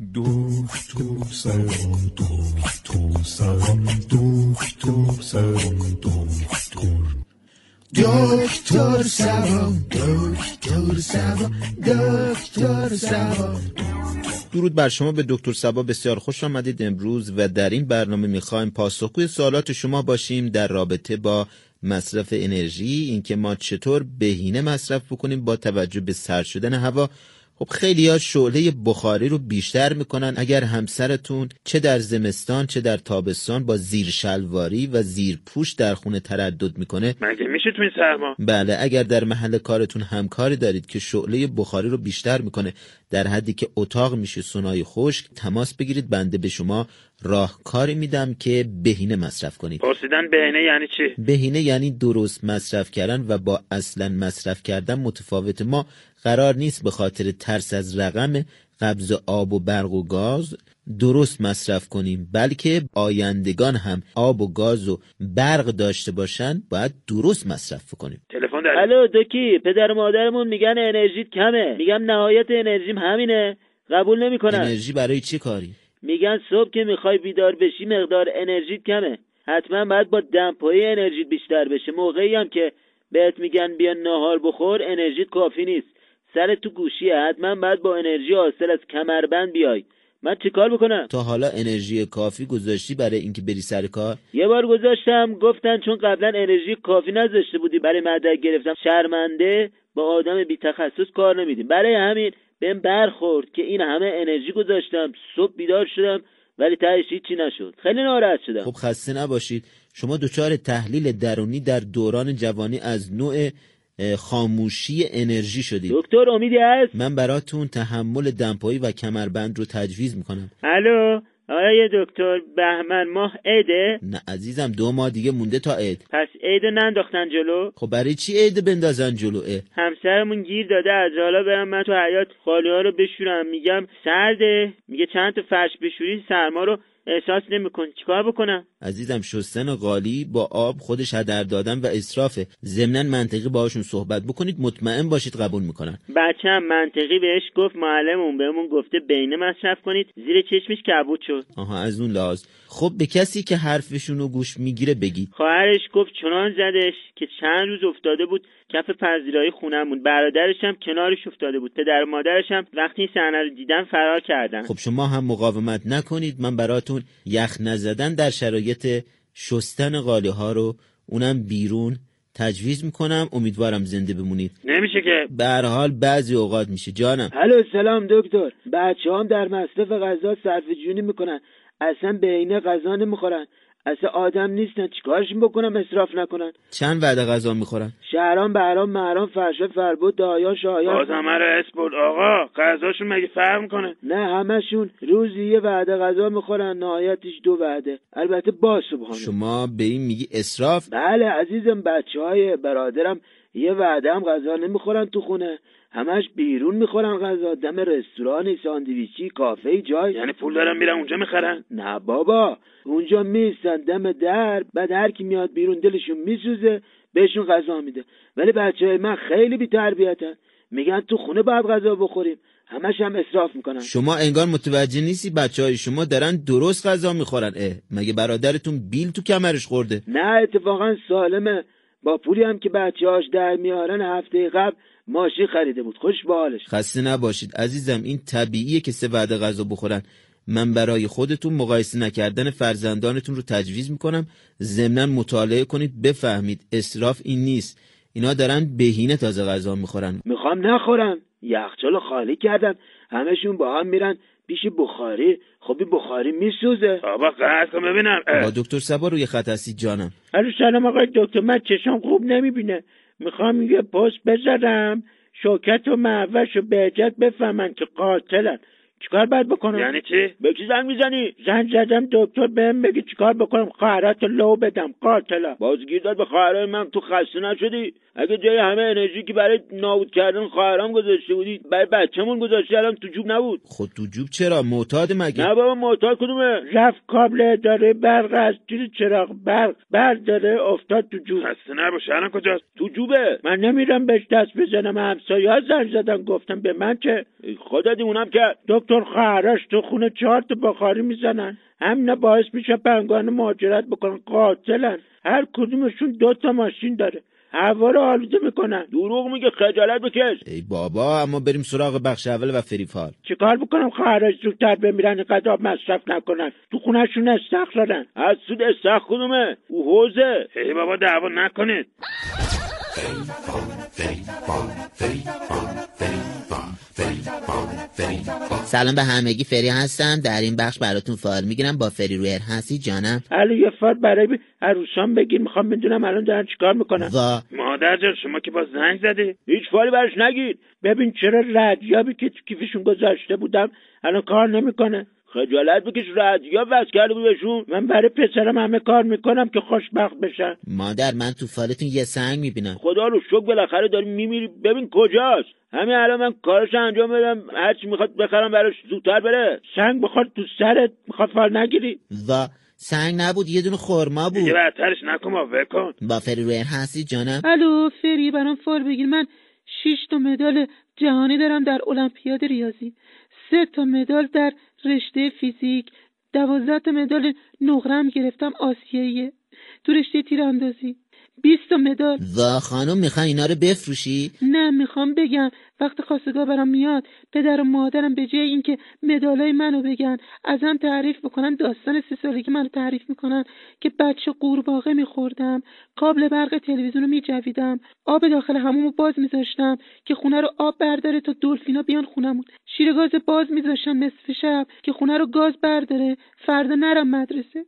دکتر سلام دکتر دکتر سلام دکتر دکتر دکتر درود بر شما به دکتر سبا بسیار خوش آمدید امروز و در این برنامه می‌خوایم پاسخگوی سوالات شما باشیم در رابطه با مصرف انرژی اینکه ما چطور بهینه مصرف بکنیم با توجه به سرد شدن هوا خب خیلی ها شعله بخاری رو بیشتر می‌کنن اگر همسرتون چه در زمستان چه در تابستان با زیر شلواری و زیر پوش در خونه تردد می‌کنه؟ مگه میشه تو این سرما بله اگر در محل کارتون همکاری دارید که شعله بخاری رو بیشتر می‌کنه در حدی که اتاق میشه سونای خشک تماس بگیرید بنده به شما راهکاری میدم که بهینه مصرف کنید. پرسیدن بهینه یعنی چی؟ بهینه یعنی درست مصرف کردن و با اصلا مصرف کردن متفاوت ما قرار نیست به خاطر ترس از رقم قبض آب و برق و گاز درست مصرف کنیم بلکه آیندگان هم آب و گاز و برق داشته باشن باید درست مصرف کنیم. تلفن در الو دکی پدر و مادرمون میگن انرژیت کمه. میگم نهایت انرژیم همینه. قبول نمی‌کنن. انرژی برای چه کاری؟ میگن صبح که می‌خوای بیدار بشی مقدار انرژیت کمه. حتما باید با دمپایی انرژیت بیشتر بشه. موقعی هم که بهت میگن بیا ناهار بخور انرژیت کافی نیست. سر تو گوشیه. حتما باید با انرژی حاصل از کمربند بیای. من چیکار بکنم؟ تا حالا انرژی کافی گذاشتی برای اینکه بری سر کار؟ یه بار گذاشتم. گفتن چون قبلا انرژی کافی نذاشته بودی برای مدرک گرفتم شرمنده با آدم بی تخصص کار نمیدیم. برای همین بهم برخورد که این همه انرژی گذاشتم صبح بیدار شدم ولی تهش هیچی نشد. خیلی ناراحت شدم. خب خسته نباشید. شما دچار تحلیل درونی در دوران جوانی از نوع خاموشی انرژی شدید. دکتر امیدی هست؟ من براتون تحمل دمپایی و کمربند رو تجویز می‌کنم. الو؟ آقای دکتر بهمن ماه عیده؟ نه عزیزم دو ماه دیگه مونده تا عید. پس عید ننداختن جلو؟ خب برای چی عید بندازن جلوه همسرمون گیر داده از حالا برم من تو حیات خالی ها رو بشورم. میگم سرده میگه چند تا فرش بشوری سرما رو احساس نمیکن چیکار بکنم؟ عزیزم شستن قالی با آب خودش هدر دادن و اصرافه ضمنا منطقی باهاشون صحبت بکنید مطمئن باشید قبول می‌کنن. بچه هم منطقی بهش گفت معلممون بهمون گفته بینه مصرف کنید. زیر چشمش کبود شد. آها از اون لحاظ. خب به کسی که حرفشون رو گوش می‌گیره بگید خواهرش گفت چنان زدش که چند روز افتاده بود کف پذیرایی خونمون. برادرش هم کنارش افتاده بود. پدر و مادرش هم وقتی این صحنه رو دیدن فرار کردن. خب شما هم مقاومت نکنید. من براتون یخ نزدن در شرایط شستن قالی ها رو اونم بیرون تجویز می‌کنم. امیدوارم زنده بمونید. نمیشه که به هر حال بعضی اوقات میشه. جانم. الو سلام دکتر. بچه هم در مصرف غذا صرف جونی می‌کنن. اصلا بینه غذا نمی‌خورن. اصلا آدم نیستن چیکارشون بکنم اصراف نکنن. چند وعده غذا می‌خورن؟ شهران بهرام مهرام فرشه فربود دایان شایان باز همه رو اسپورت آقا غذاشون مگه فرق می‌کنه؟ نه همشون روزی یه وعده غذا می‌خورن نهایتش دو وعده. البته با صبحانه شما به این میگی اسراف بله عزیزم بچه های برادرم یه وعده هم غذا نمی‌خورن تو خونه. همش بیرون می‌خورن غذا. دم رستورانی ساندویچی کافه جای. یعنی پول دارن میرن اونجا می‌خرن؟ نه بابا. اونجا میستن دم در بعد هر کی میاد بیرون دلشون میسوزه بهشون غذا میده. ولی بچه های من خیلی بی تربیتن میگن تو خونه باید غذا بخوریم. همش هم اصراف می‌کنن. شما انگار متوجه نیستی بچه های شما دارن درست غذا می‌خورن. اه مگه برادرتون بیل تو کمرش خورده؟ نه اتفاقا سالمه. با پولی هم که بچه هاش در میارن هفته قبل ماشین خریده بود. خوش به حالش. خسته نباشید. عزیزم این طبیعیه که سه وعده غذا بخورن. من برای خودتون مقایسه نکردن فرزندانتون رو تجویز می‌کنم. ضمنا مطالعه کنید. بفهمید. اسراف این نیست. اینا دارن بهینه تازه غذا می‌خورن. می‌خوام نخورم یخچال خالی کردن. همشون با هم میرن پیش بخاری. خب این بخاری میسوزه. بابا قصد کن ببینم. با دکتر سبا روی خط هستید جانم. الو سلام آقای دکتر. من چشم خوب نمی‌بینه. می‌خوام یه پست بذارم شوکت و معوش و بهجت بفهمن که قاتلن. چیکار باید بکنم؟ یعنی چی؟ به کی زنگ می‌زنی؟ زنگ زدم دکتر بهم بگی چیکار بکنم؟ خواهرات لو بدم قاتلا بازگیر داد به خواهرای من تو خسته نشدی؟ اگه جای همه انرژی که برای نابود کردن خواهرام گذاشته بودی برای بچه‌مون گذاشته الان تو جوب نبود. خود تو جوب چرا؟ معتاد مگه؟ نه بابا معتاد کدومه؟ رفت کابل اداره برق از زیر چراغ برق برق داره افتاد تو جوب. خسته نباشه الان کجاست؟ تو جوبه. من نمیرم بهش دست بزنم همسایه ها زنگ زدن گفتم به من چه؟ خودت اونم کرد. دکتر خواهرش تو خونه چهار تا بخاری می‌زنن. همینا باعث میشه پنگان مهاجرت بکنن. قاتلن. هر کدومشون دو تا ماشین داره. هوا رو آلوده می‌کنن. دروغ میگه خجالت بکش. ای بابا اما بریم سراغ بخش اول و فریفال. چیکار بکنم؟ خواهرش زودتر بمیرن اینقدر آب مصرف نکنن. تو خونهشون استخر دارن. از سود استخ کدومه او حوزه. ای بابا دعوا نکنید. سلام به همگی فری هستم. در این بخش براتون فایل می‌گیرم. با فری رویر هستی جانم؟ علی یه فال برای عروسان بگیر. می‌خوام بدونم الان دارن چیکار می‌کنن. و مادر جان شما که با زنگ زدی. هیچ فالی برش نگیر. ببین چرا ردیابی که تو کیفشون گذاشته بودم الان کار نمی‌کنه. خجالت بکش رادیو وز کرده بود بهشون. من برای پسرم همه کار می‌کنم که خوشبخت بشن. مادر من تو فالتون یه سنگ می‌بینم. خدا رو شکر بالاخره داری میمیری. ببین کجاست. همین الان من کارش انجام بدم هرچی می‌خواد بخرم براش زودتر بره. سنگ بخور تو سرت. می‌خواد فال نگیری. و سنگ نبود یه دونه خورما بود. بدترش نکن با کن. با فری رویر هستی جانم؟ الو فری برام فال بگیر. من شش تا مدال جهانی دارم در المپیاد ریاضی. سه تا مدال در رشته فیزیک دوازده مدال نقرم گرفتم آسیاییه تو رشته تیراندازی. بیست تا مدال. و خانم می‌خوای اینا رو بفروشی؟ نه می‌خوام بگم. وقت خواستگاه برام میاد. پدر و مادرم به جای اینکه مدالای منو بگن ازم تعریف بکنن. داستان سه سالگی منو تعریف می‌کنن که بچه قورباغه میخوردم. کابل برق تلویزیون رو میجویدم. آب داخل همومو باز میذاشتم که خونه رو آب برداره تا دلفینا بیان خونمون. شیر گاز باز میذاشتم نصف شب که خونه رو گاز برداره. فردا نرم مدرسه.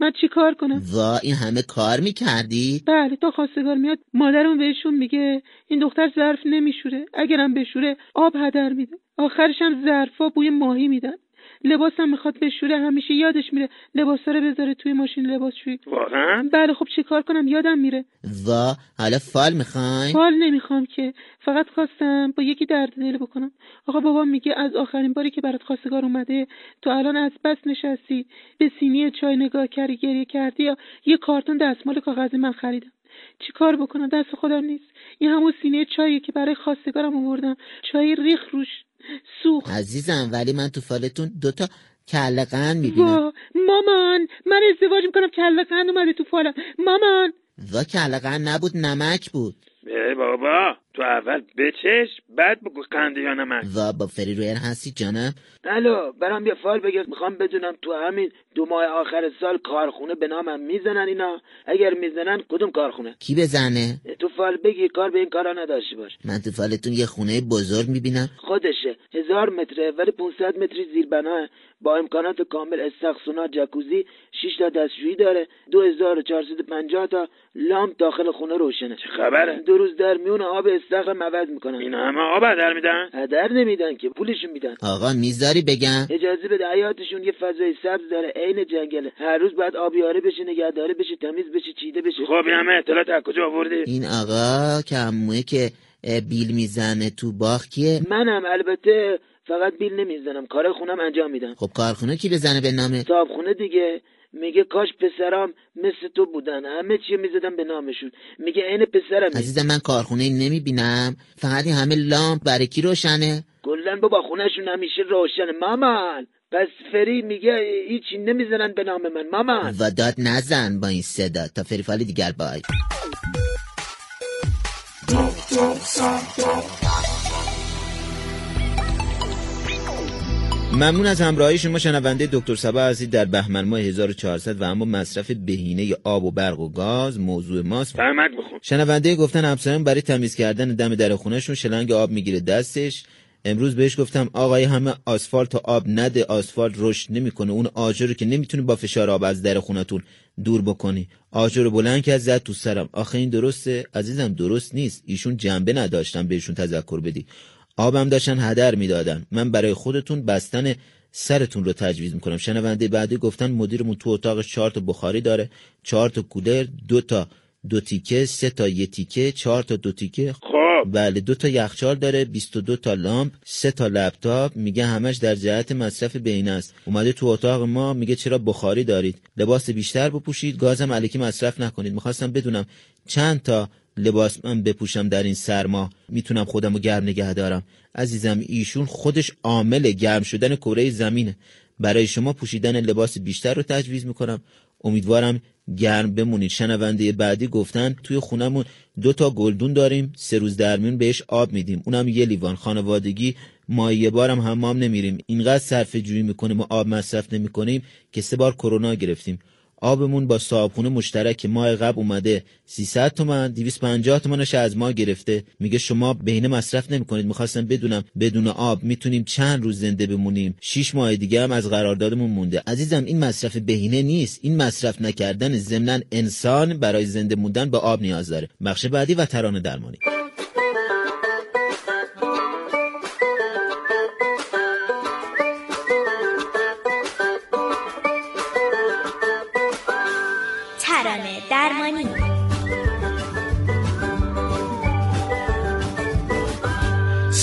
من چی کار کنم؟ و این همه کار می‌کردی؟ بله تا خواستگار میاد مادرم بهشون میگه این دختر ظرف نمیشوره. اگرم بشوره آب هدر میده. آخرش هم ظرفا بوی ماهی میدن. لباسم می‌خواد بشوره همیشه یادش میره. لباسا رو بذاره توی ماشین لباسشویی واقعا؟ بله خب چه کار کنم؟ یادم میره. و حالا فال می‌خوای؟ حال نمی‌خوام که. فقط خواستم با یکی درد دل بکنم. آقا بابا میگه از آخرین باری که برات خواستگار اومده تو الان از بس نشستی. به سینی چای نگاه کردی گریه کردی یا یه کارتون دستمال کاغذی من خریدم؟ چی کار بکنم؟ دست خودم نیست. این همون سینه چاییه که برای خواستگارم آوردم. چای ریخ روش. سوخت عزیزم ولی من تو فالتون دوتا کله قند می‌بینم. وا مامان من ازدواج می‌کنم کله قند اومده تو فالم. مامان. و کله قند نبود نمک بود. ای بابا. تو اول بچش بعد بگو قنده یا نمک و با فری رویر هستی جانم؟ الو برام یه فال بگیر می‌خوام بدونم تو همین دو ماه آخر سال کارخونه به نامم می‌زنن اینا؟ اگر می‌زنن کدوم کارخونه؟ کی بزنه؟ تو فال بگیر کار به این کارا نداشته باش. من تو فالتون یه خونه بزرگ می‌بینم. خودشه. هزار متره ولی 500 متری زیر بناه با امکانات کامل استخسونا جکوزی 6 تا دستشویی داره. 2450 تا لامپ داخل خونه روشنه. چه خبره؟ دو روز در میون آب استخرم عوض می‌کنن. این همه آب هدر میدن؟ هدر نمیدن که پولشون میدن. آقا می‌ذاری بگم. اجازه بده حیاتشون یه فضای سبز داره عین جنگله هر روز باید آبیاره بشه نگهداری بشه تمیز بشه چیده بشه. خب این همه اطلاعات از کجا آوردی؟ این آقا که عموه که بیل می‌زنه تو باغ کیه؟ منم البته فقط بیل نمی‌زنم. کار خونم انجام میدم خب کارخونه کی بزنه به نامه؟ صاحب دیگه. میگه کاش پسرام مثل تو بودن. همه چی می‌زدم به نامشون. میگه عین پسرم عزیزم من کارخونه نمی‌بینم. فقط این همه لامپ برای کی روشنه؟ کلا بابا خونهشون همیشه روشنه. مامان. پس فری میگه هیچی نمی‌زنن به نام من. مامان. و داد نزن با این صدا. تا فریفال دیگر بای. ممنون از همراهی شما شنونده دکتر سبا هستید در بهمن ماه 1400 و اما مصرف بهینه آب و برق و گاز موضوع ماست. فهمک بخون. شنونده گفتن همسایه‌ام برای تمیز کردن دم در خونهشون شلنگ آب می‌گیره دستش. امروز بهش گفتم آقای همه آسفالت و آب نده آسفالت رشد نمی‌کنه. اون آجر رو که نمی‌تونی با فشار آب از در خونتون دور بکنی. آجر رو بلند کرد زد تو سرم. آخه این درسته. عزیزم درست نیست. ایشون جنبه نداشتن بهشون تذکر بدی. آبم داشتن هدر می‌دادن. من برای خودتون بستن سرتون رو تجویز می‌کنم. شنونده بعدی گفتن مدیرمون تو اتاقش چهار تا بخاری داره چهار تا کولر دو تا دو تیکه سه تا یه تیکه چهار تا دو تیکه. خب بله دو تا یخچال داره 22 تا لامپ سه تا لپتاپ میگه همش در جهت مصرف بین است. اومده تو اتاق ما میگه چرا بخاری دارید؟ لباس بیشتر بپوشید گازم علیکی مصرف نکنید. می‌خواستم بدونم چند تا لباس من بپوشم در این سرما می‌تونم خودم رو گرم نگه دارم. عزیزم ایشون خودش عامل گرم شدن کره زمینه. برای شما پوشیدن لباس بیشتر رو تجویز می‌کنم. امیدوارم گرم بمونید. شنونده بعدی گفتن توی خونمون دو تا گلدون داریم سه روز در میون بهش آب میدیم. اونم یه لیوان. خانوادگی ما یه بارم حمام نمیریم. اینقدر صرفه جویی می‌کنیم و آب مصرف نمی‌کنیم که سه بار کرونا گرفتیم. آبمون با صاحبخونه مشترک ماه قبل اومده. 300 تومن 250 تومنش از ما گرفته. میگه شما بهینه مصرف نمی‌کنید. می‌خواستم بدونم بدون آب می‌تونیم چند روز زنده بمونیم. 6 ماه دیگه هم از قراردادمون مونده. عزیزم این مصرف بهینه نیست. این مصرف نکردن ضمن انسان برای زنده موندن به آب نیاز داره. بخش بعدی و ترانه درمانی.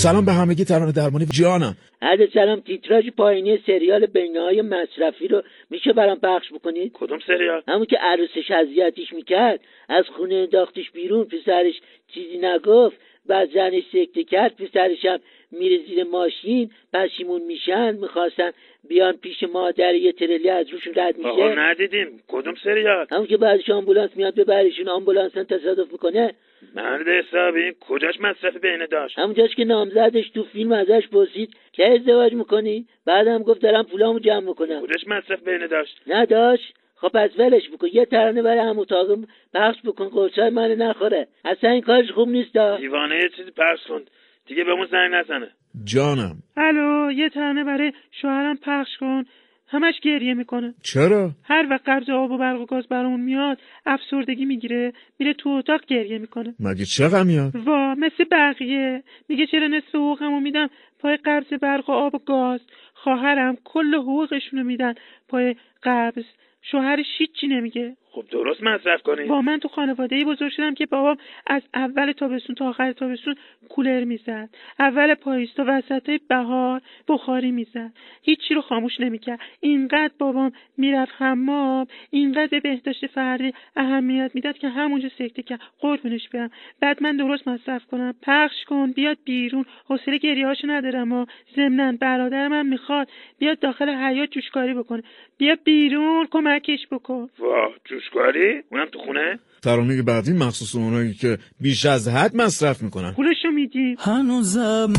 سلام به همگی ترانه درمانی. جانم. عرض سلام تیتراژ پایینی سریال بینه های مصرفی رو میشه برام پخش بکنید کدوم سریال؟ همون که عروسش اذیتش می‌کرد از خونه انداختش بیرون پسرش چیزی نگفت بعد زنش سکته کرد پسرش هم میره زیر ماشین پشیمون میشن می‌خواستن بیان پیش مادر یه ترلی از روشون رد آقا میشه ندیدیم. کدوم سریال؟ همون که بعدش آمبولانس میاد ببرشون آمبولانس هم تصادف می‌کنه. مرد حسابی کجاش مصرف بینه داشت؟ همونجاش که نامزدش تو فیلم ازش پرسید که ازدواج می‌کنی؟ بعدم گفت دارم پولامو جمع می‌کنم. کجاش مصرف بینه داشت؟ نداشت خب پس ولش بکن یه ترانه برای هم اتاقم پخش بکن قرصای من نخوره. اصلا این کارش خوب نیست دا. دیوانه یه چیزی پخش کن دیگه بهمون زنگ نزنه. جانم. الو یه ترانه برای شوهرم پخش کن. همش گریه می‌کنه. چرا؟ هر وقت قرض آب و برق و گاز برامون میاد افسردگی می‌گیره میره تو اتاق گریه می‌کنه. مگه چه غمیاد وا مثل بقیه. میگه چرا نصف حقوقمو میدم پای قرض برق و آب و گاز. خواهرم کل حقوقشونو میدن پای قبض شوهرش هیچی نمیگه. خب درست مصرف کنی با من تو خانواده ای بزرگ شدم که بابام از اول تابستون تا آخر تابستون کولر می‌زد. اول پاییز تا وسط بهار بخاری می‌زد. هیچی رو خاموش نمی‌کرد. اینقدر بابام می‌رفت حمام اینقدر به بهداشت فردی اهمیت می‌داد که همونجا سکته کرد. قربونش برم. بعد من درست مصرف کنم. پخش کن بیاد بیرون. حوصله گریهاشو ندارم و ضمنا برادرم هم می‌خواد بیاد داخل حیات جوشکاری بکنه. بیا بیرون کمکش بکن. واه جوشکاری اونم تو خونه؟ ترانه بعدی مخصوص اونایی که بیش از حد مصرف می‌کنن. پولشو میدی؟ هنوزم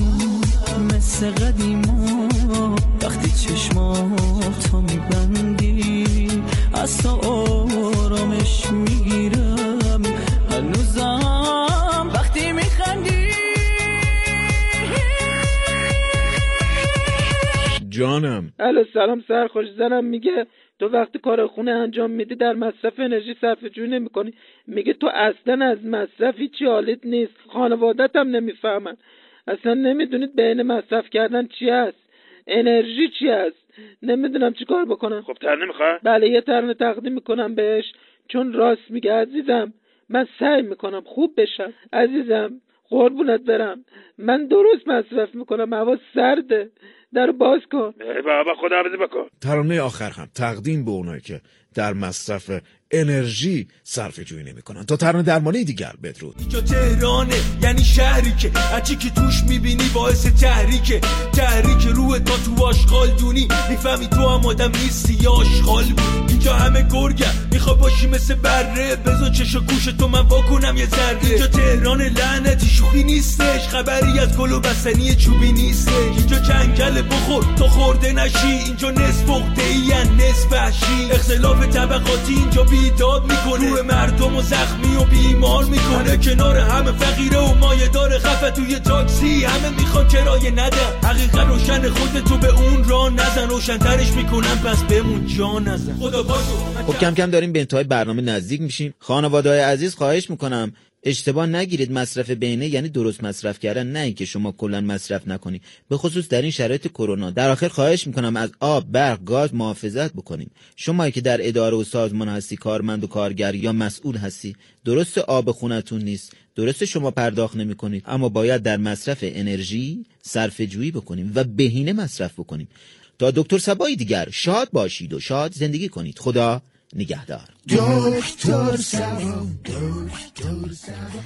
مثل قدیما وقتی چشماتو میبندی از تو آرامش می‌گیرم جانم. الو سلام سرخوش زنم میگه تو وقتی کار خونه انجام میدی در مصرف انرژی صرف جویی نمی‌کنی. میگه تو اصلا از مصرف هیچی حالیت نیست. خانوادت هم نمی‌فهمن. اصلا نمی‌دونید بین مصرف کردن چی هست. انرژی چی هست. نمی‌دونم چی کار بکنم. خب تر نمی‌خواه بله یه ترانه تقدیم می‌کنم بهش. چون راست میگه عزیزم من سعی می‌کنم خوب بشم. عزیزم قربونت برم. من درست مصرف می‌کنم. هوا سرده. در باز کن. ای بابا خداحافظی بکن. ترانه آخر هم تقدیم به اونایی که در مصرف انرژی صرف جویی نمی‌کنن تا ترانه درمانی دیگر بدرود. اینجا تهرانه یعنی شهری که هرچی که توش می‌بینی باعث تحریکه. تحریک روح تا تو آشغال دونی. می‌فهمی تو هم آدم نیستی یا آشغال اینجا همه گرگم میخوا باشی مثل بره. بزا چش گوش تو من واکنم یه ذره. اینجا تهران لعنتی شوخی نیستش. خبری از گل و بستنی چوبی نیستش. بخور تو خورده نشی اینجا نصف عقده نصف وحشی. اختلاف طبقاتی اینجا بیداد می‌کنه. روح مردم و زخمی و بیمار می‌کنه. کنار همه فقیره و مایه داره خفه توی تاکسی. همه می‌خوان کرایه ندن حقیقت روشن خود تو به اون را نزن. روشنترش می‌کنن پس بمون جا نزن. خدا پاکو خب کم کم داریم به انتهای برنامه نزدیک میشیم. خانواده عزیز خواهش می‌کنم اشتباه نگیرید مصرف بینه یعنی درست مصرف کردن نه اینکه شما کلا مصرف نکنید. به خصوص در این شرایط کرونا. در آخر خواهش می‌کنم از آب برق گاز محافظت بکنیم شما که در اداره و سازمان هستی کارمند و کارگر یا مسئول هستی درست آب خونتون نیست. درست شما پرداخت نمی کنید اما باید در مصرف انرژی صرف جویی بکنیم و بهینه مصرف بکنیم. تا دکتر سبایی دیگر شاد باشید و شاد زندگی کنید. خدا نگهدار. دکتر سبا دکتر سبا